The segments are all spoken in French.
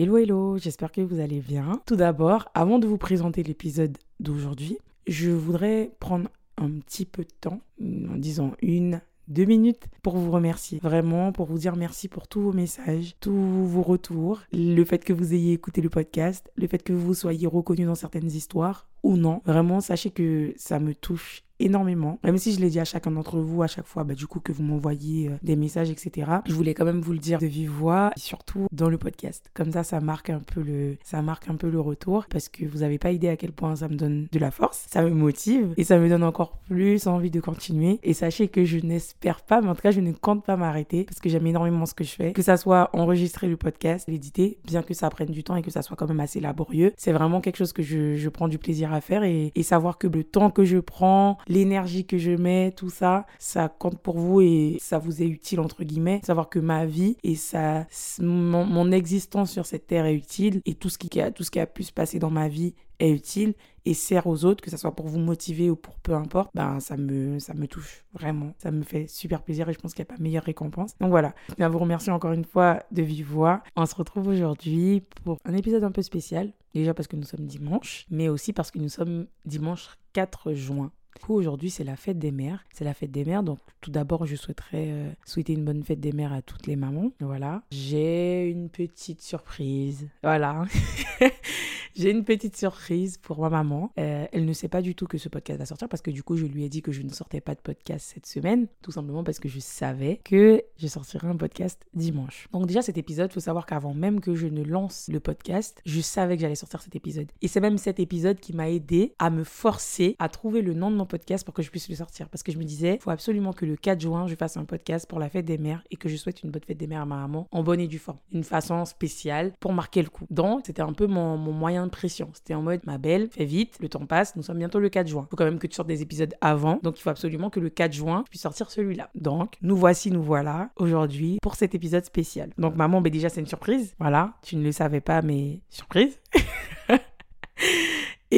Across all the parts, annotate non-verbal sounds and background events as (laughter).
Hello hello, j'espère que vous allez bien. Tout d'abord, avant de vous présenter l'épisode d'aujourd'hui, je voudrais prendre un petit peu de temps, en disant une, deux minutes pour vous remercier. Vraiment, pour vous dire merci pour tous vos messages, tous vos retours, le fait que vous ayez écouté le podcast, le fait que vous soyez reconnu dans certaines histoires ou non. Vraiment, sachez que ça me touche énormément. Même si je l'ai dit à chacun d'entre vous à chaque fois, bah, du coup, que vous m'envoyez euh, des messages, etc. Je voulais quand même vous le dire de vive voix, surtout dans le podcast. Comme ça, ça marque un peu le, ça marque un peu le retour parce que vous n'avez pas idée à quel point ça me donne de la force, ça me motive et ça me donne encore plus envie de continuer. Et sachez que je n'espère pas, mais en tout cas, je ne compte pas m'arrêter parce que j'aime énormément ce que je fais. Que ça soit enregistrer le podcast, l'éditer, bien que ça prenne du temps et que ça soit quand même assez laborieux, c'est vraiment quelque chose que je, je prends du plaisir à faire et, et savoir que le temps que je prends, l'énergie que je mets, tout ça, ça compte pour vous et ça vous est utile, entre guillemets. Savoir que ma vie et ça, mon, existence sur cette terre est utile et tout ce, qui tout ce qui a pu se passer dans ma vie est utile et sert aux autres, que ce soit pour vous motiver ou pour peu importe, ben ça me, ça me touche vraiment. Ça me fait super plaisir et je pense qu'il n'y a pas meilleure récompense. Donc voilà, je tiens à vous remercier encore une fois de vive. On se retrouve aujourd'hui pour un épisode un peu spécial. Déjà parce que nous sommes dimanche, mais aussi parce que nous sommes dimanche 4 juin. Du coup, aujourd'hui, c'est la fête des mères. C'est la fête des mères. Donc, tout d'abord, je souhaiterais euh, souhaiter une bonne fête des mères à toutes les mamans. Voilà. J'ai une petite surprise. Voilà. (laughs) J'ai une petite surprise pour ma maman. Euh, elle ne sait pas du tout que ce podcast va sortir parce que du coup, je lui ai dit que je ne sortais pas de podcast cette semaine. Tout simplement parce que je savais que je sortirais un podcast dimanche. Donc, déjà, cet épisode, il faut savoir qu'avant même que je ne lance le podcast, je savais que j'allais sortir cet épisode. Et c'est même cet épisode qui m'a aidé à me forcer à trouver le nom de mon podcast pour que je puisse le sortir. Parce que je me disais, faut absolument que le 4 juin, je fasse un podcast pour la fête des mères et que je souhaite une bonne fête des mères à ma maman en bonne et due forme. Une façon spéciale pour marquer le coup. Donc, c'était un peu mon, mon moyen de pression. C'était en mode, ma belle, fais vite, le temps passe, nous sommes bientôt le 4 juin. Faut quand même que tu sortes des épisodes avant. Donc, il faut absolument que le 4 juin, je puisse sortir celui-là. Donc, nous voici, nous voilà aujourd'hui pour cet épisode spécial. Donc, maman, ben déjà, c'est une surprise. Voilà, tu ne le savais pas, mais surprise. (laughs)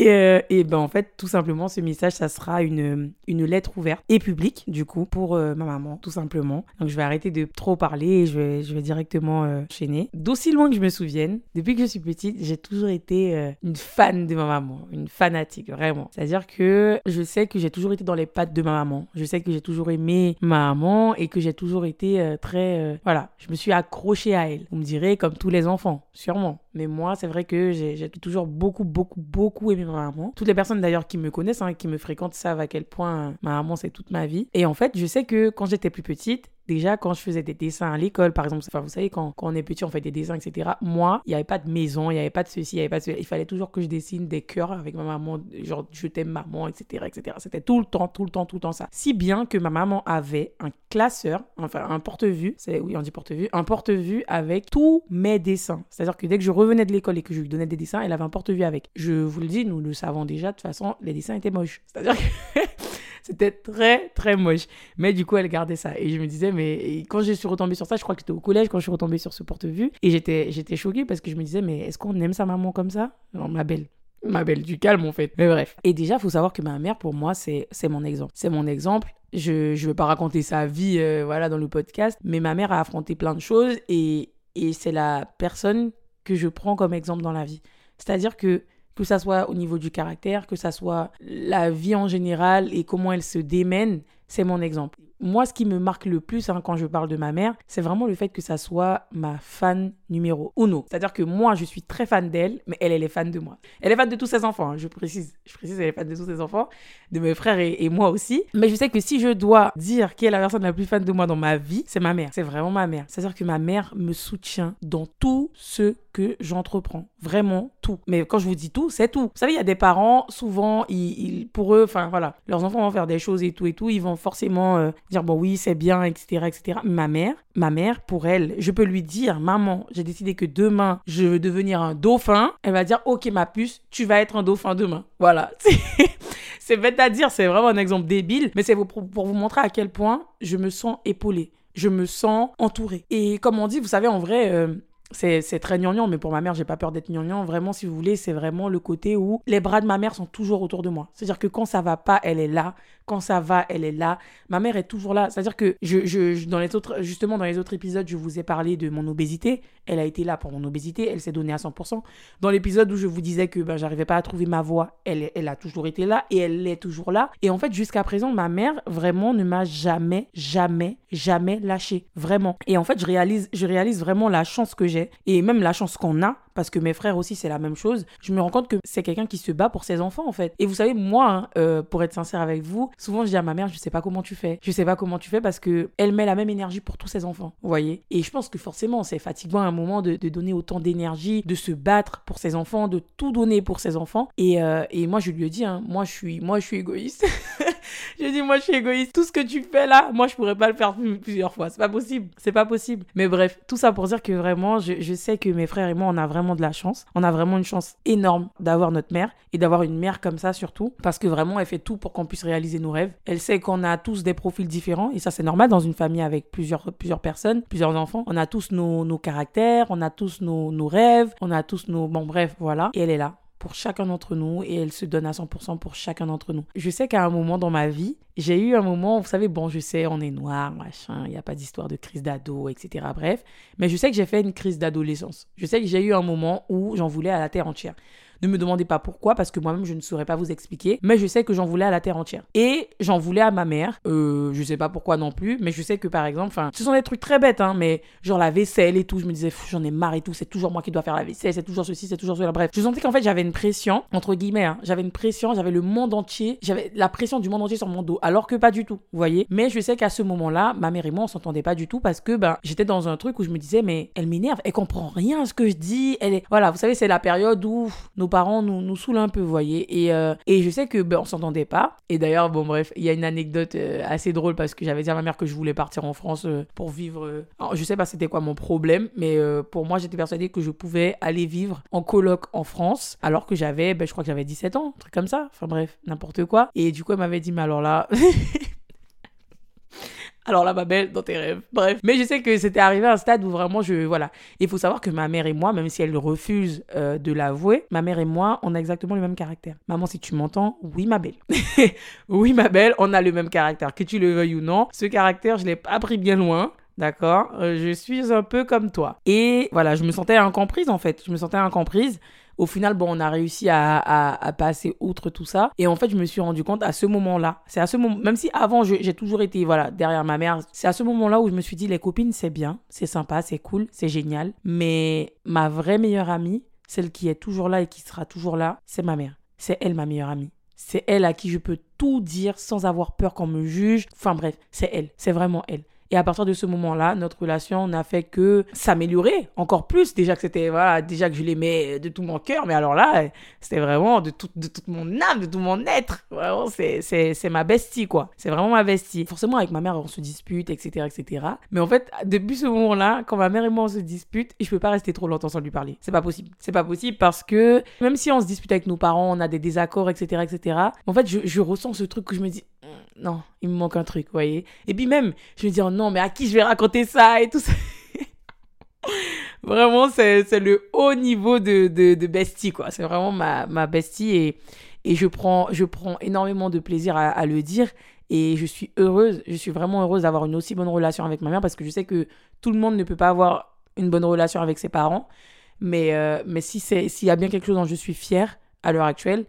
Et, euh, ben en fait, tout simplement, ce message, ça sera une, une lettre ouverte et publique, du coup, pour euh, ma maman, tout simplement. Donc je vais arrêter de trop parler et je vais, je vais directement euh, enchaîner. D'aussi loin que je me souvienne, depuis que je suis petite, j'ai toujours été euh, une fan de ma maman, une fanatique, vraiment. C'est-à-dire que je sais que j'ai toujours été dans les pattes de ma maman. Je sais que j'ai toujours aimé ma maman et que j'ai toujours été très... voilà, je me suis accrochée à elle. Vous me direz, comme tous les enfants, sûrement. Mais moi, c'est vrai que j'ai toujours beaucoup, beaucoup, beaucoup aimé ma maman. Toutes les personnes d'ailleurs qui me connaissent, hein, qui me fréquentent, savent à quel point ma maman, c'est toute ma vie. Et en fait, je sais que quand j'étais plus petite, déjà quand je faisais des dessins à l'école, par exemple, enfin, vous savez, quand, quand on est petit, on fait des dessins, etc. Moi, il n'y avait pas de maison, il n'y avait pas de ceci, il n'y avait pas de. Il fallait toujours que je dessine des cœurs avec ma maman, genre je t'aime maman, etc., etc. C'était tout le temps, tout le temps, tout le temps ça. Si bien que ma maman avait un classeur, enfin un porte-vue, c'est oui, on dit porte-vue, un porte-vue avec tous mes dessins. C'est-à-dire que dès que je revenais de l'école et que je lui donnais des dessins, elle avait un porte-vue avec. Je vous le dis, nous le savons déjà, de toute façon, les dessins étaient moches. C'est-à-dire que (laughs) C'était très, très moche. Mais du coup, elle gardait ça. Et je me disais, mais quand je suis retombée sur ça, je crois que j'étais au collège quand je suis retombée sur ce porte-vue. Et j'étais, j'étais choquée parce que je me disais, mais est-ce qu'on aime sa maman comme ça? Non, ma belle. Ma belle, du calme en fait. Mais bref. Et déjà, faut savoir que ma mère, pour moi, c'est, mon exemple. C'est mon exemple. Je ne veux pas raconter sa vie euh, voilà, dans le podcast, mais ma mère a affronté plein de choses et, et c'est la personne que je prends comme exemple dans la vie. C'est-à-dire que que ça soit au niveau du caractère, que ça soit la vie en général et comment elle se démène, c'est mon exemple. Moi, ce qui me marque le plus hein, quand je parle de ma mère, c'est vraiment le fait que ça soit ma fan numéro uno. C'est-à-dire que moi, je suis très fan d'elle, mais elle, elle est fan de moi. Elle est fan de tous ses enfants, hein, je précise. Je précise, elle est fan de tous ses enfants, de mes frères et, et, moi aussi. Mais je sais que si je dois dire qui est la personne la plus fan de moi dans ma vie, c'est ma mère. C'est vraiment ma mère. C'est-à-dire que ma mère me soutient dans tout ce que j'entreprends. Vraiment tout. Mais quand je vous dis tout, c'est tout. Vous savez, il y a des parents, souvent, ils, pour eux, enfin voilà, leurs enfants vont faire des choses et tout et tout, ils vont forcément euh, dire bon oui, c'est bien, etc., etc. Ma mère, ma mère, pour elle, je peux lui dire, maman, j'ai décidé que demain, je veux devenir un dauphin. Elle va dire, ok, ma puce, tu vas être un dauphin demain. Voilà. (laughs) c'est bête à dire, c'est vraiment un exemple débile, mais c'est pour, vous montrer à quel point je me sens épaulée. Je me sens entourée. Et comme on dit, vous savez, en vrai, euh, c'est très gnangnan, mais pour ma mère, j'ai pas peur d'être gnangnan. Vraiment, si vous voulez, c'est vraiment le côté où les bras de ma mère sont toujours autour de moi. C'est-à-dire que quand ça va pas, elle est là. Quand ça va, elle est là. Ma mère est toujours là. C'est-à-dire que je, je, dans les autres, justement, dans les autres épisodes, je vous ai parlé de mon obésité. Elle a été là pour mon obésité. Elle s'est donnée à 100%. Dans l'épisode où je vous disais que ben, j'arrivais pas à trouver ma voix, elle, elle a toujours été là et elle est toujours là. Et en fait, jusqu'à présent, ma mère vraiment ne m'a jamais, jamais, jamais lâché. Vraiment. Et en fait, je réalise, je réalise vraiment la chance que j'ai et même la chance qu'on a parce que mes frères aussi c'est la même chose. Je me rends compte que c'est quelqu'un qui se bat pour ses enfants en fait. Et vous savez moi, hein, euh, pour être sincère avec vous, souvent je dis à ma mère je sais pas comment tu fais, je sais pas comment tu fais parce que elle met la même énergie pour tous ses enfants, vous voyez. Et je pense que forcément c'est fatigant à un moment de, donner autant d'énergie, de se battre pour ses enfants, de tout donner pour ses enfants. Et, euh, et moi je lui ai dit, hein, moi je suis, moi je suis égoïste. (laughs) je dis moi je suis égoïste. Tout ce que tu fais là, moi je pourrais pas le faire plusieurs fois. C'est pas possible, c'est pas possible. Mais bref, tout ça pour dire que vraiment je, je sais que mes frères et moi on a vraiment de la chance. On a vraiment une chance énorme d'avoir notre mère et d'avoir une mère comme ça surtout parce que vraiment elle fait tout pour qu'on puisse réaliser nos rêves. Elle sait qu'on a tous des profils différents et ça c'est normal dans une famille avec plusieurs, plusieurs personnes, plusieurs enfants. On a tous nos, nos caractères, on a tous nos, nos rêves, on a tous nos... Bon bref, voilà. Et elle est là pour chacun d'entre nous et elle se donne à 100% pour chacun d'entre nous. Je sais qu'à un moment dans ma vie, j'ai eu un moment, vous savez, bon, je sais, on est noir, machin, il n'y a pas d'histoire de crise d'ado, etc. Bref, mais je sais que j'ai fait une crise d'adolescence. Je sais que j'ai eu un moment où j'en voulais à la terre entière. Ne me demandez pas pourquoi, parce que moi-même, je ne saurais pas vous expliquer. Mais je sais que j'en voulais à la terre entière. Et j'en voulais à ma mère. Euh, je sais pas pourquoi non plus, mais je sais que par exemple, enfin, ce sont des trucs très bêtes, hein, mais genre la vaisselle et tout, je me disais, j'en ai marre et tout, c'est toujours moi qui dois faire la vaisselle, c'est toujours ceci, c'est toujours cela. Bref, je sentais qu'en fait, j'avais une pression, entre guillemets, hein. j'avais une pression, j'avais le monde entier, j'avais la pression du monde entier sur mon dos, alors que pas du tout, vous voyez. Mais je sais qu'à ce moment-là, ma mère et moi, on s'entendait pas du tout parce que ben, j'étais dans un truc où je me disais, mais elle m'énerve, elle comprend rien à ce que je dis, elle est, voilà, vous savez, c'est la période où parents nous, nous un peu, voyez. Et, euh, et je sais que ben, on s'entendait pas. Et d'ailleurs, bon, bref, il y a une anecdote euh, assez drôle parce que j'avais dit à ma mère que je voulais partir en France euh, pour vivre. Je sais pas c'était quoi mon problème, mais pour moi, j'étais persuadée que je pouvais aller vivre en coloc en France alors que j'avais, ben, je crois que j'avais 17 ans, un truc comme ça. Enfin bref, n'importe quoi. Et du coup, elle m'avait dit, mais alors là. (laughs) Alors là, ma belle, dans tes rêves. Bref. Mais je sais que c'était arrivé à un stade où vraiment je. Voilà. Il faut savoir que ma mère et moi, même si elle refuse euh, de l'avouer, ma mère et moi, on a exactement le même caractère. Maman, si tu m'entends, oui, ma belle. (laughs) oui, ma belle, on a le même caractère. Que tu le veuilles ou non, ce caractère, je l'ai pas pris bien loin. D'accord? Euh, Je suis un peu comme toi. Et voilà, je me sentais incomprise en fait. Je me sentais incomprise. Au final, bon, on a réussi à, passer outre tout ça. Et en fait, je me suis rendu compte à ce moment-là, c'est à ce moment, même si avant, j'ai toujours été, voilà, derrière ma mère, c'est à ce moment-là où je me suis dit, les copines, c'est bien, c'est sympa, c'est cool, c'est génial. Mais ma vraie meilleure amie, celle qui est toujours là et qui sera toujours là, c'est ma mère. C'est elle, ma meilleure amie. C'est elle à qui je peux tout dire sans avoir peur qu'on me juge. Enfin bref, c'est elle. C'est vraiment elle. Et à partir de ce moment-là, notre relation n'a fait que s'améliorer encore plus. Déjà que c'était, voilà, déjà que je l'aimais de tout mon cœur, mais alors là, c'était vraiment de, tout, de toute mon âme, de tout mon être. Vraiment, c'est, ma bestie, quoi. C'est vraiment ma bestie. Forcément, avec ma mère, on se dispute, etc., etc. Mais en fait, depuis ce moment-là, quand ma mère et moi, on se dispute, je peux pas rester trop longtemps sans lui parler. C'est pas possible. C'est pas possible parce que même si on se dispute avec nos parents, on a des désaccords, etc., etc. En fait, je, je ressens ce truc que je me dis, non, il me manque un truc, vous voyez. Et puis même, je me dis, oh non, mais à qui je vais raconter ça et tout ça? (laughs) vraiment, c'est le haut niveau de, de, bestie, quoi. C'est vraiment ma, ma bestie et, et je, prends, je prends énormément de plaisir à, le dire. Et je suis heureuse, je suis vraiment heureuse d'avoir une aussi bonne relation avec ma mère parce que je sais que tout le monde ne peut pas avoir une bonne relation avec ses parents. Mais, euh, mais si s'il y a bien quelque chose dont je suis fière à l'heure actuelle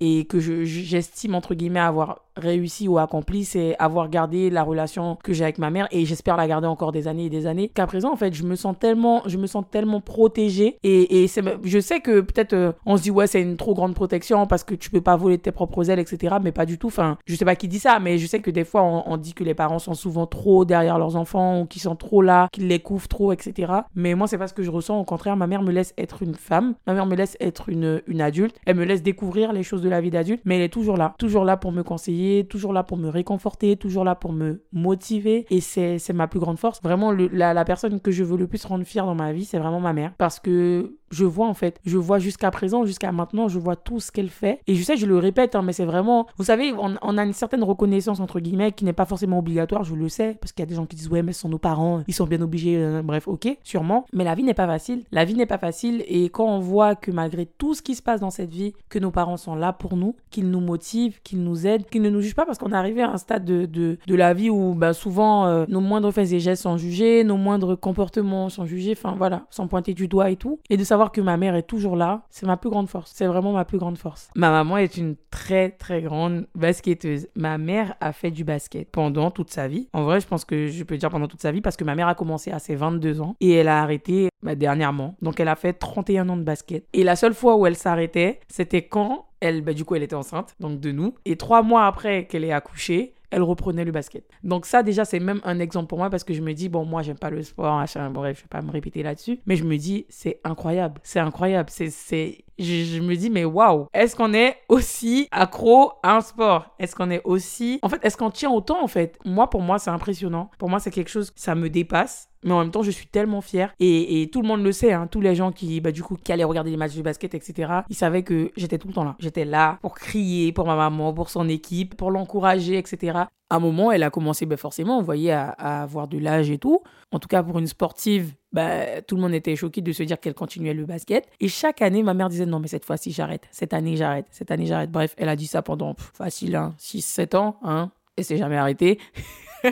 et que j'estime, entre guillemets, avoir réussi ou accompli, c'est avoir gardé la relation que j'ai avec ma mère et j'espère la garder encore des années et des années. Qu'à présent, en fait, je me sens tellement, je me sens tellement protégée et, et je sais que peut-être euh, on se dit ouais c'est une trop grande protection parce que tu peux pas voler tes propres ailes, etc. Mais pas du tout. Enfin, je sais pas qui dit ça, mais je sais que des fois on, dit que les parents sont souvent trop derrière leurs enfants ou qu'ils sont trop là, qu'ils les couvrent trop, etc. Mais moi c'est pas ce que je ressens. Au contraire, ma mère me laisse être une femme, ma mère me laisse être une, une adulte, elle me laisse découvrir les choses de la vie d'adulte, mais elle est toujours là, toujours là pour me conseiller toujours là pour me réconforter, toujours là pour me motiver. Et c'est ma plus grande force. Vraiment, la, la personne que je veux le plus rendre fière dans ma vie, c'est vraiment ma mère. Parce que je vois en fait, je vois jusqu'à présent, jusqu'à maintenant, je vois tout ce qu'elle fait. Et je sais, je le répète, hein, mais c'est vraiment, vous savez, on, a une certaine reconnaissance entre guillemets qui n'est pas forcément obligatoire, je le sais, parce qu'il y a des gens qui disent ouais, mais ce sont nos parents, ils sont bien obligés, euh, bref, ok, sûrement. Mais la vie n'est pas facile, la vie n'est pas facile, et quand on voit que malgré tout ce qui se passe dans cette vie, que nos parents sont là pour nous, qu'ils nous motivent, qu'ils nous aident, qu'ils ne nous jugent pas, parce qu'on est arrivé à un stade de, de, de la vie où bah, souvent euh, nos moindres faits et gestes sont jugés, nos moindres comportements sont jugés, enfin voilà, sans pointer du doigt et tout, et de savoir que ma mère est toujours là, c'est ma plus grande force. C'est vraiment ma plus grande force. Ma maman est une très très grande basketteuse. Ma mère a fait du basket pendant toute sa vie. En vrai, je pense que je peux dire pendant toute sa vie parce que ma mère a commencé à ses 22 ans et elle a arrêté bah, dernièrement. Donc elle a fait 31 ans de basket. Et la seule fois où elle s'arrêtait, c'était quand elle, bah, du coup, elle était enceinte, donc de nous. Et trois mois après qu'elle ait accouché, elle reprenait le basket. Donc ça déjà c'est même un exemple pour moi parce que je me dis bon moi j'aime pas le sport, bref je vais pas me répéter là-dessus, mais je me dis c'est incroyable, c'est incroyable, c'est je, me dis mais waouh, est-ce qu'on est aussi accro à un sport? Est-ce qu'on est aussi en fait est-ce qu'on tient autant en fait? Moi pour moi c'est impressionnant. Pour moi c'est quelque chose ça me dépasse mais en même temps je suis tellement fière. Et, et tout le monde le sait hein, tous les gens qui bah du coup qui allaient regarder les matchs de basket etc ils savaient que j'étais tout le temps là. J'étais là pour crier pour ma maman pour son équipe pour l'encourager etc un moment elle a commencé bah, forcément vous voyez à, avoir de l'âge et tout en tout cas pour une sportive bah, tout le monde était choqué de se dire qu'elle continuait le basket. Et chaque année, ma mère disait non, mais cette fois-ci, j'arrête. Cette année, j'arrête. Cette année, j'arrête. Bref, elle a dit ça pendant facile, hein, 6-7 ans. Hein, et c'est jamais arrêté. (laughs)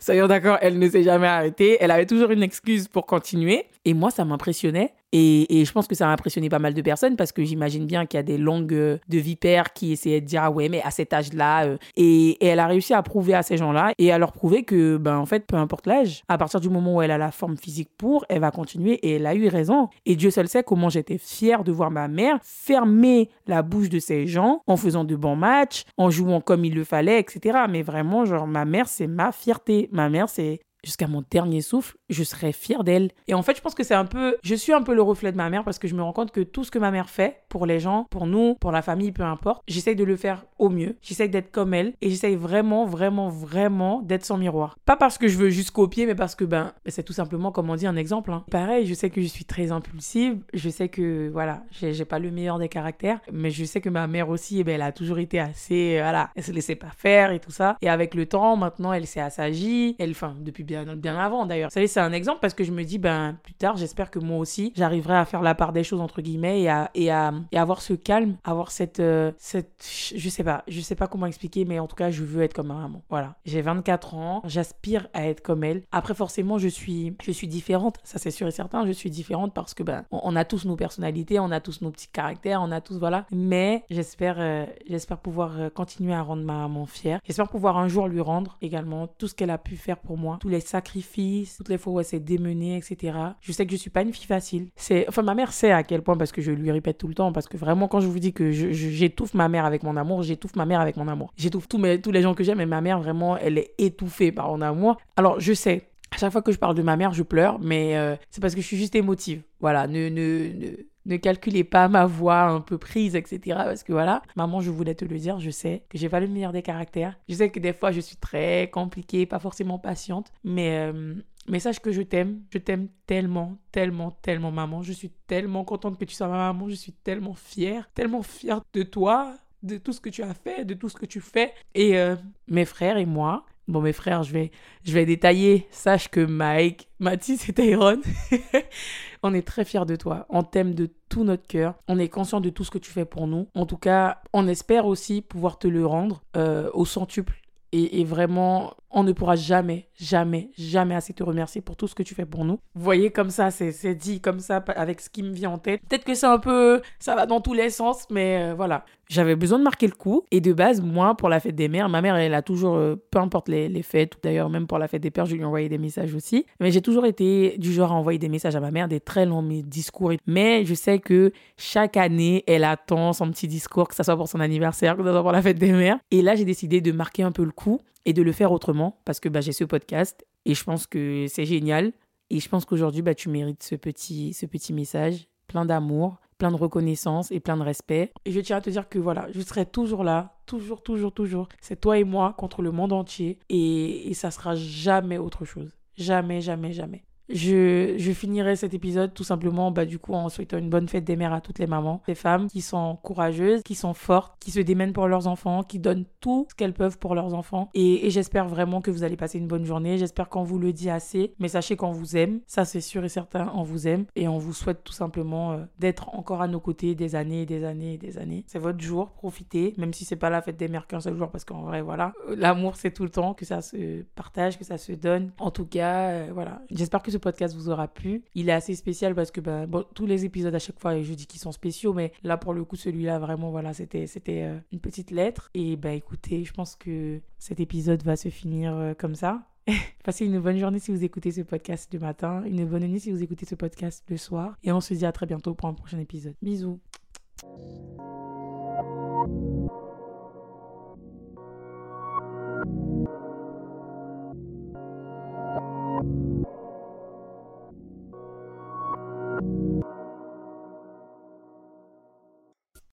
Soyons d'accord, elle ne s'est jamais arrêtée. Elle avait toujours une excuse pour continuer. Et moi, ça m'impressionnait. Et, je pense que ça a impressionné pas mal de personnes parce que j'imagine bien qu'il y a des langues euh, de vipères qui essayaient de dire ah ouais mais à cet âge-là euh, et, elle a réussi à prouver à ces gens-là et à leur prouver que ben en fait peu importe l'âge à partir du moment où elle a la forme physique pour elle va continuer et elle a eu raison. Et Dieu seul sait comment j'étais fière de voir ma mère fermer la bouche de ces gens en faisant de bons matchs en jouant comme il le fallait etc mais vraiment genre ma mère c'est ma fierté. Ma mère c'est jusqu'à mon dernier souffle, je serai fière d'elle. Et en fait, je pense que c'est un peu, je suis un peu le reflet de ma mère parce que je me rends compte que tout ce que ma mère fait pour les gens, pour nous, pour la famille, peu importe, j'essaye de le faire au mieux. J'essaye d'être comme elle et j'essaye vraiment, vraiment, vraiment d'être son miroir. Pas parce que je veux juste copier, mais parce que ben, c'est tout simplement comme on dit un exemple. Hein. Pareil, je sais que je suis très impulsive, je sais que voilà, j'ai pas le meilleur des caractères, mais je sais que ma mère aussi, eh ben, elle a toujours été assez, voilà, elle se laissait pas faire et tout ça. Et avec le temps, maintenant, elle s'est assagie, elle, enfin, depuis bien, avant d'ailleurs. Savez, c'est un exemple parce que je me dis, ben, plus tard, j'espère que moi aussi, j'arriverai à faire la part des choses, entre guillemets, et à, et à, et avoir ce calme, avoir cette, euh, cette, je sais pas, je sais pas comment expliquer, mais en tout cas, je veux être comme ma maman. Voilà. J'ai 24 ans, j'aspire à être comme elle. Après, forcément, je suis, je suis différente, ça c'est sûr et certain, je suis différente parce que, ben, on, a tous nos personnalités, on a tous nos petits caractères, on a tous, voilà. Mais j'espère, euh, j'espère pouvoir euh, continuer à rendre ma maman fière. J'espère pouvoir un jour lui rendre également tout ce qu'elle a pu faire pour moi, tous les sacrifices, toutes les fois où elle s'est démenée, etc. Je sais que je suis pas une fille facile. C'est, enfin, ma mère sait à quel point parce que je lui répète tout le temps, parce que vraiment, quand je vous dis que j'étouffe ma mère avec mon amour, j'étouffe ma mère avec mon amour. J'étouffe tous, mes, tous les gens que j'aime, mais ma mère, vraiment, elle est étouffée par mon amour. Alors, je sais, à chaque fois que je parle de ma mère, je pleure, mais euh, c'est parce que je suis juste émotive. Voilà, ne, ne, ne, ne calculez pas ma voix un peu prise, etc. Parce que voilà, maman, je voulais te le dire, je sais que j'ai pas le meilleur des caractères. Je sais que des fois, je suis très compliquée, pas forcément patiente, mais, euh, mais sache que je t'aime. Je t'aime tellement, tellement, tellement, maman. Je suis tellement contente que tu sois ma maman. Je suis tellement fière, tellement fière de toi, de tout ce que tu as fait, de tout ce que tu fais. Et euh, mes frères et moi, Bon, mes frères, je vais, je vais détailler. Sache que Mike, Mathis et Tyrone, (laughs) on est très fiers de toi. On t'aime de tout notre cœur. On est conscient de tout ce que tu fais pour nous. En tout cas, on espère aussi pouvoir te le rendre euh, au centuple. Et, et, vraiment, on ne pourra jamais, jamais, jamais assez te remercier pour tout ce que tu fais pour nous. Vous voyez, comme ça, c'est dit comme ça, avec ce qui me vient en tête. Peut-être que c'est un peu, ça va dans tous les sens, mais euh, voilà. J'avais besoin de marquer le coup. Et de base, moi, pour la fête des mères, ma mère, elle a toujours, euh, peu importe les, les fêtes, d'ailleurs, même pour la fête des pères, je lui ai envoyé des messages aussi. Mais j'ai toujours été du genre à envoyer des messages à ma mère, des très longs discours. Mais je sais que chaque année, elle attend son petit discours, que ce soit pour son anniversaire, que ce soit pour la fête des mères. Et là, j'ai décidé de marquer un peu le coup et de le faire autrement parce que bah, j'ai ce podcast et je pense que c'est génial. Et je pense qu'aujourd'hui, bah, tu mérites ce petit, ce petit message, plein d'amour, plein de reconnaissance et plein de respect. Et je tiens à te dire que voilà, je serai toujours là, toujours, toujours, toujours. C'est toi et moi contre le monde entier. Et, et ça sera jamais autre chose. Jamais, jamais, jamais. Je, finirai cet épisode tout simplement, bah, du coup, en souhaitant une bonne fête des mères à toutes les mamans, des femmes qui sont courageuses, qui sont fortes, qui se démènent pour leurs enfants, qui donnent tout ce qu'elles peuvent pour leurs enfants. Et, j'espère vraiment que vous allez passer une bonne journée. J'espère qu'on vous le dit assez, mais sachez qu'on vous aime. Ça, c'est sûr et certain, on vous aime. Et on vous souhaite tout simplement euh, d'être encore à nos côtés des années, des années, des années. C'est votre jour, profitez, même si c'est pas la fête des mères qu'un seul jour, parce qu'en vrai, voilà, euh, l'amour, c'est tout le temps, que ça se partage, que ça se donne. En tout cas, euh, voilà. J'espère que ce podcast vous aura plu. Il est assez spécial parce que bon, tous les épisodes à chaque fois, je dis qu'ils sont spéciaux, mais là pour le coup, celui-là, vraiment, voilà, c'était euh, une petite lettre. Et bah écoutez, je pense que cet épisode va se finir euh, comme ça. (laughs) Passez une bonne journée si vous écoutez ce podcast le matin, une bonne nuit si vous écoutez ce podcast le soir. Et on se dit à très bientôt pour un prochain épisode. Bisous.